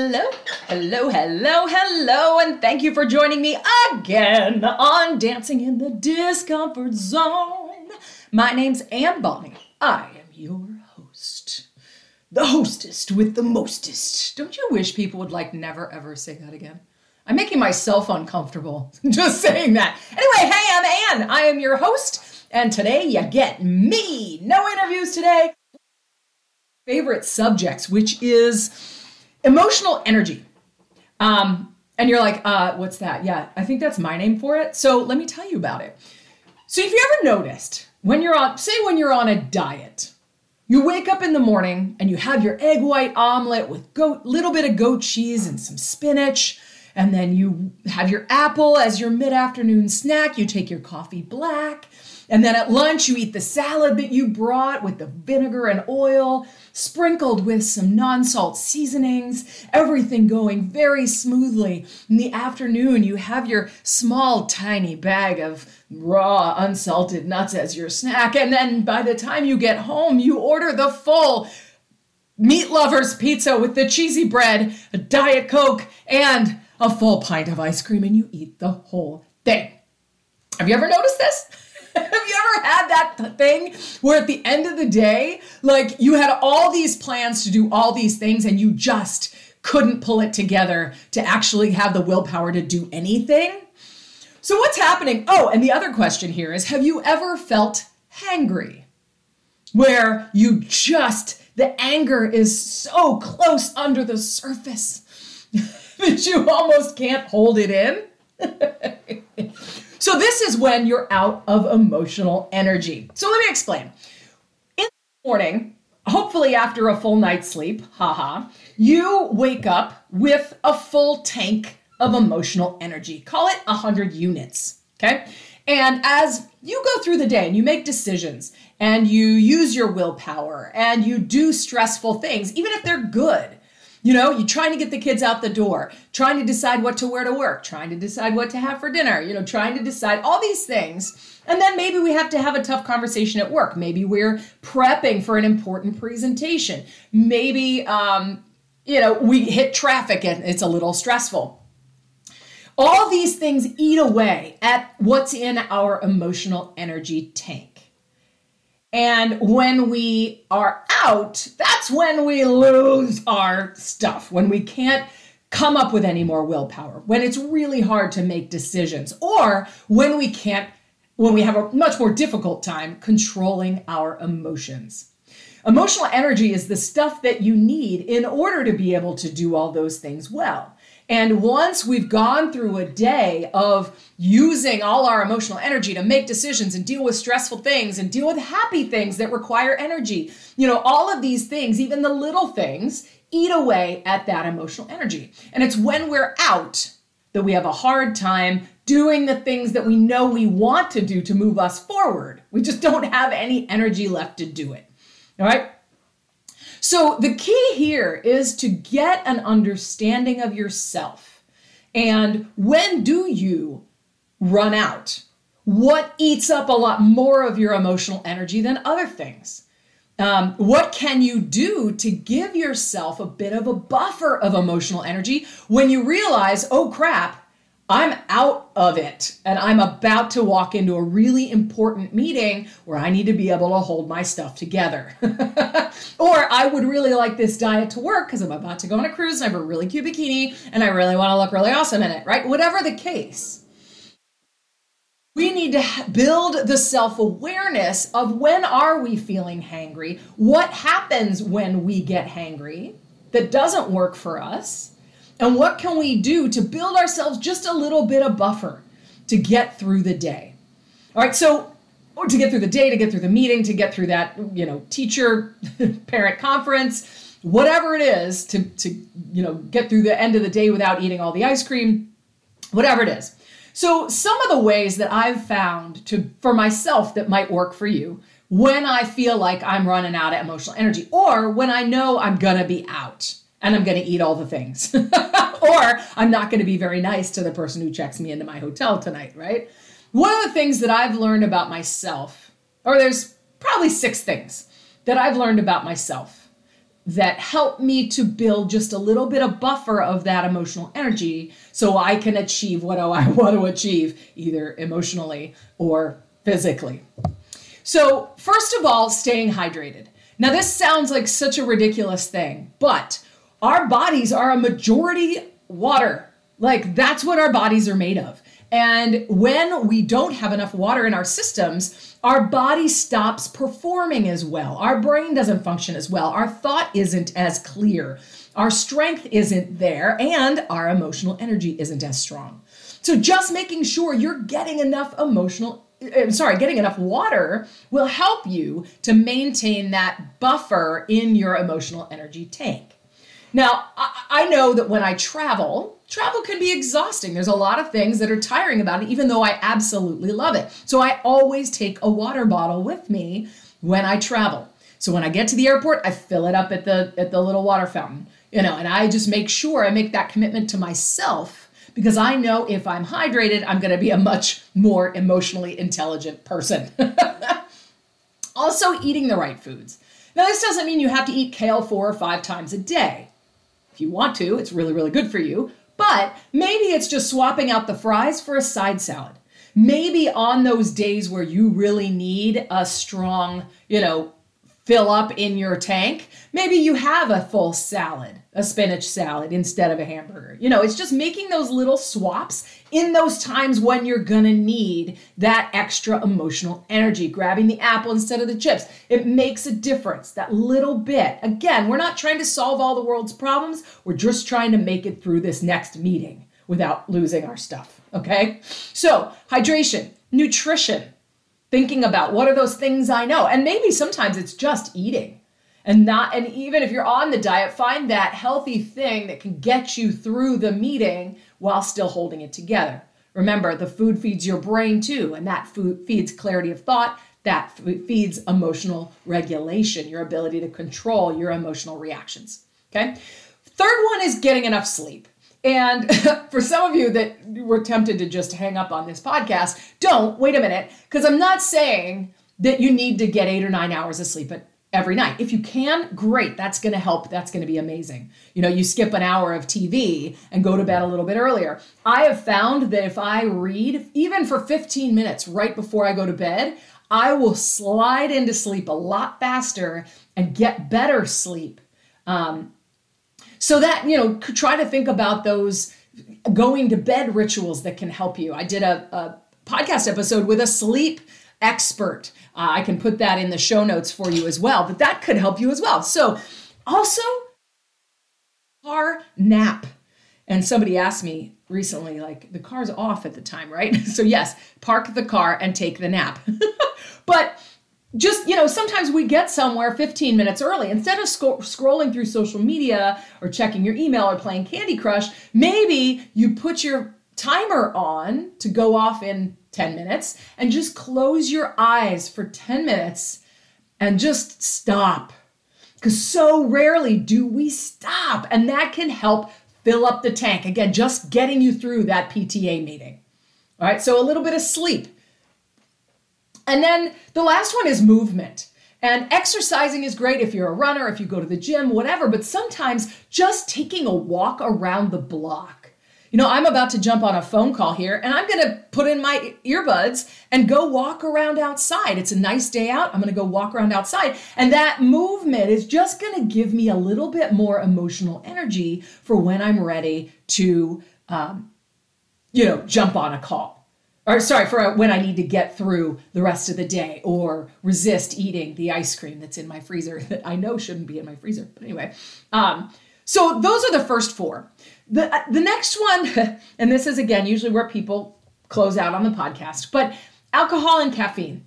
Hello, hello, hello, hello, and thank you for joining me again on Dancing in the Discomfort Zone. My name's Anne Bonney. I am your host. The hostess with the mostest. Don't you wish people would like never ever say that again? I'm making myself uncomfortable just saying that. Anyway, hey, I'm Anne. I am your host, and today you get me. No interviews today. Favorite subjects, which is emotional energy. Um, and you're like, uh, what's that? Yeah, I think that's my name for it. So let me tell you about it. So if you ever noticed when you're on, say when you're on a diet, you wake up in the morning and you have your egg white omelet with goat, little bit of goat cheese and some spinach, and then you have your apple as your mid-afternoon snack. You take your coffee black, and then at lunch, you eat the salad that you brought with the vinegar and oil, sprinkled with some non salt seasonings, everything going very smoothly. In the afternoon, you have your small, tiny bag of raw, unsalted nuts as your snack. And then by the time you get home, you order the full meat lovers pizza with the cheesy bread, a Diet Coke, and a full pint of ice cream, and you eat the whole thing. Have you ever noticed this? Have you ever had that thing where at the end of the day, like you had all these plans to do all these things and you just couldn't pull it together to actually have the willpower to do anything? So, what's happening? Oh, and the other question here is Have you ever felt hangry? Where you just, the anger is so close under the surface that you almost can't hold it in? So, this is when you're out of emotional energy. So, let me explain. In the morning, hopefully after a full night's sleep, haha, you wake up with a full tank of emotional energy. Call it 100 units, okay? And as you go through the day and you make decisions and you use your willpower and you do stressful things, even if they're good, you know, you're trying to get the kids out the door, trying to decide what to wear to work, trying to decide what to have for dinner, you know, trying to decide all these things. And then maybe we have to have a tough conversation at work. Maybe we're prepping for an important presentation. Maybe, um, you know, we hit traffic and it's a little stressful. All these things eat away at what's in our emotional energy tank. And when we are out, that's when we lose our stuff, when we can't come up with any more willpower, when it's really hard to make decisions, or when we can't, when we have a much more difficult time controlling our emotions. Emotional energy is the stuff that you need in order to be able to do all those things well. And once we've gone through a day of using all our emotional energy to make decisions and deal with stressful things and deal with happy things that require energy, you know, all of these things, even the little things, eat away at that emotional energy. And it's when we're out that we have a hard time doing the things that we know we want to do to move us forward. We just don't have any energy left to do it. All right? So the key here is to get an understanding of yourself. And when do you run out? What eats up a lot more of your emotional energy than other things? Um, what can you do to give yourself a bit of a buffer of emotional energy when you realize, oh crap, I'm out of it and I'm about to walk into a really important meeting where I need to be able to hold my stuff together. or I would really like this diet to work because I'm about to go on a cruise and I have a really cute bikini and I really want to look really awesome in it, right? Whatever the case. We need to build the self-awareness of when are we feeling hangry? What happens when we get hangry that doesn't work for us? And what can we do to build ourselves just a little bit of buffer to get through the day? All right, so or to get through the day, to get through the meeting, to get through that, you know, teacher parent conference, whatever it is, to to you know, get through the end of the day without eating all the ice cream, whatever it is. So some of the ways that I've found to for myself that might work for you when I feel like I'm running out of emotional energy or when I know I'm going to be out and I'm going to eat all the things. or I'm not going to be very nice to the person who checks me into my hotel tonight, right? One of the things that I've learned about myself, or there's probably six things that I've learned about myself that help me to build just a little bit of buffer of that emotional energy so I can achieve what I want to achieve, either emotionally or physically. So, first of all, staying hydrated. Now, this sounds like such a ridiculous thing, but our bodies are a majority water. Like, that's what our bodies are made of. And when we don't have enough water in our systems, our body stops performing as well. Our brain doesn't function as well. Our thought isn't as clear. Our strength isn't there, and our emotional energy isn't as strong. So, just making sure you're getting enough emotional eh, I'm sorry, getting enough water will help you to maintain that buffer in your emotional energy tank. Now, I, I, know that when I travel, travel can be exhausting. There's a lot of things that are tiring about it, even though I absolutely love it. So I always take a water bottle with me when I travel. So when I get to the airport, I fill it up at the at the little water fountain, you know, and I just make sure I make that commitment to myself because I know if I'm hydrated, I'm going to be a much more emotionally intelligent person. also, eating the right foods. Now, this doesn't mean you have to eat kale four or five times a day. If you want to, it's really, really good for you. But maybe it's just swapping out the fries for a side salad. Maybe on those days where you really need a strong, you know, fill up in your tank, maybe you have a full salad, a spinach salad instead of a hamburger. You know, it's just making those little swaps in those times when you're gonna need that extra emotional energy, grabbing the apple instead of the chips. It makes a difference, that little bit. Again, we're not trying to solve all the world's problems, we're just trying to make it through this next meeting without losing our stuff, okay? So, hydration, nutrition, thinking about what are those things I know. And maybe sometimes it's just eating. And not and even if you're on the diet, find that healthy thing that can get you through the meeting while still holding it together. Remember, the food feeds your brain too, and that food feeds clarity of thought, that feeds emotional regulation, your ability to control your emotional reactions. Okay? Third one is getting enough sleep. And for some of you that were tempted to just hang up on this podcast, don't wait a minute, because I'm not saying that you need to get eight or nine hours of sleep every night. If you can, great. That's going to help. That's going to be amazing. You know, you skip an hour of TV and go to bed a little bit earlier. I have found that if I read, even for 15 minutes right before I go to bed, I will slide into sleep a lot faster and get better sleep. Um, so that, you know, try to think about those going to bed rituals that can help you. I did a, a podcast episode with a sleep expert. Uh, I can put that in the show notes for you as well, but that could help you as well. So, also, car nap. And somebody asked me recently, like, the car's off at the time, right? so, yes, park the car and take the nap. but just you know sometimes we get somewhere 15 minutes early. Instead of sc- scrolling through social media or checking your email or playing candy crush maybe you put your timer on to go off in 10 minutes and just close your eyes for 10 minutes and just stop. Because so rarely do we stop and that can help fill up the tank. Again just getting you through that pta meeting. All right so a little bit of sleep and then the last one is movement. And exercising is great if you're a runner, if you go to the gym, whatever, but sometimes just taking a walk around the block. You know, I'm about to jump on a phone call here and I'm going to put in my earbuds and go walk around outside. It's a nice day out. I'm going to go walk around outside. And that movement is just going to give me a little bit more emotional energy for when I'm ready to, um, you know, jump on a call or sorry, for when I need to get through the rest of the day or resist eating the ice cream that's in my freezer that I know shouldn't be in my freezer. But anyway, um, so those are the first four. The, uh, the next one, and this is again usually where people close out on the podcast, but alcohol and caffeine.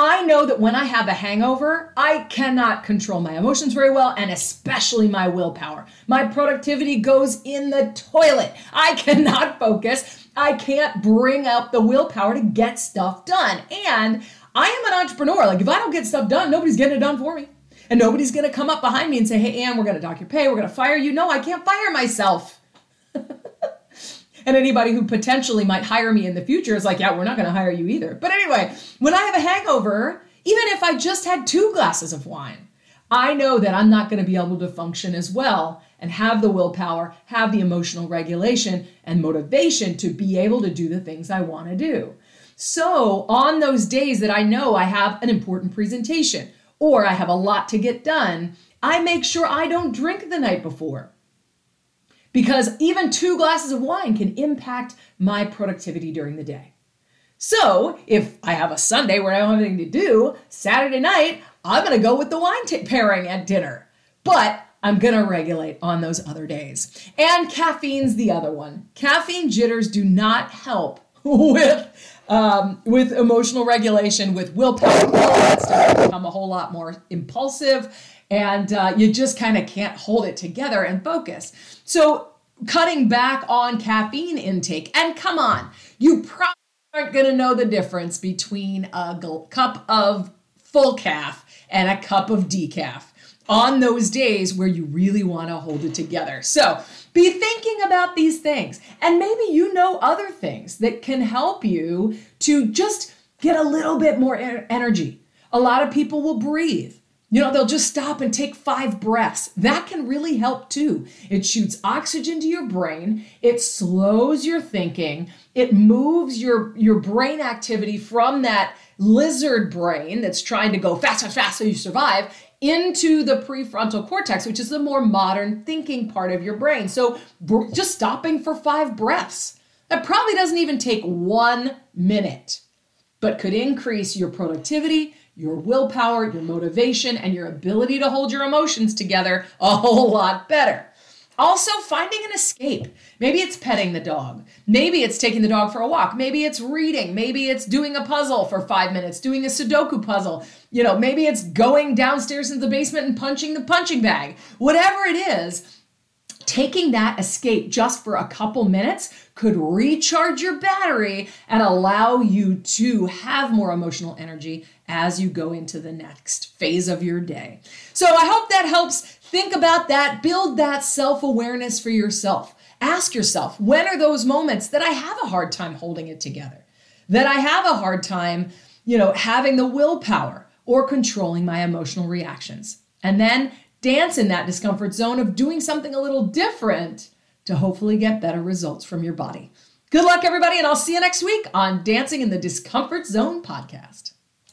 I know that when I have a hangover, I cannot control my emotions very well and especially my willpower. My productivity goes in the toilet. I cannot focus. I can't bring up the willpower to get stuff done. And I am an entrepreneur. Like, if I don't get stuff done, nobody's getting it done for me. And nobody's going to come up behind me and say, hey, Anne, we're going to dock your pay. We're going to fire you. No, I can't fire myself. and anybody who potentially might hire me in the future is like, yeah, we're not going to hire you either. But anyway, when I have a hangover, even if I just had two glasses of wine, I know that I'm not going to be able to function as well and have the willpower, have the emotional regulation and motivation to be able to do the things I want to do. So, on those days that I know I have an important presentation or I have a lot to get done, I make sure I don't drink the night before. Because even two glasses of wine can impact my productivity during the day. So, if I have a Sunday where I don't have anything to do, Saturday night, I'm going to go with the wine t- pairing at dinner. But I'm going to regulate on those other days. And caffeine's the other one. Caffeine jitters do not help with um, with emotional regulation, with willpower, all that stuff become a whole lot more impulsive, and uh, you just kind of can't hold it together and focus. So, cutting back on caffeine intake, and come on, you probably aren't going to know the difference between a cup of full calf and a cup of decaf on those days where you really want to hold it together. So be thinking about these things. And maybe you know other things that can help you to just get a little bit more energy. A lot of people will breathe. You know, they'll just stop and take five breaths. That can really help too. It shoots oxygen to your brain, it slows your thinking, it moves your, your brain activity from that lizard brain that's trying to go fast, fast, fast so you survive into the prefrontal cortex, which is the more modern thinking part of your brain. So just stopping for five breaths. That probably doesn't even take one minute, but could increase your productivity, your willpower, your motivation, and your ability to hold your emotions together a whole lot better. Also, finding an escape. Maybe it's petting the dog. Maybe it's taking the dog for a walk. Maybe it's reading. Maybe it's doing a puzzle for five minutes, doing a Sudoku puzzle. You know, maybe it's going downstairs into the basement and punching the punching bag. Whatever it is, taking that escape just for a couple minutes could recharge your battery and allow you to have more emotional energy as you go into the next phase of your day. So I hope that helps Think about that, build that self awareness for yourself. Ask yourself, when are those moments that I have a hard time holding it together? That I have a hard time, you know, having the willpower or controlling my emotional reactions? And then dance in that discomfort zone of doing something a little different to hopefully get better results from your body. Good luck, everybody, and I'll see you next week on Dancing in the Discomfort Zone podcast.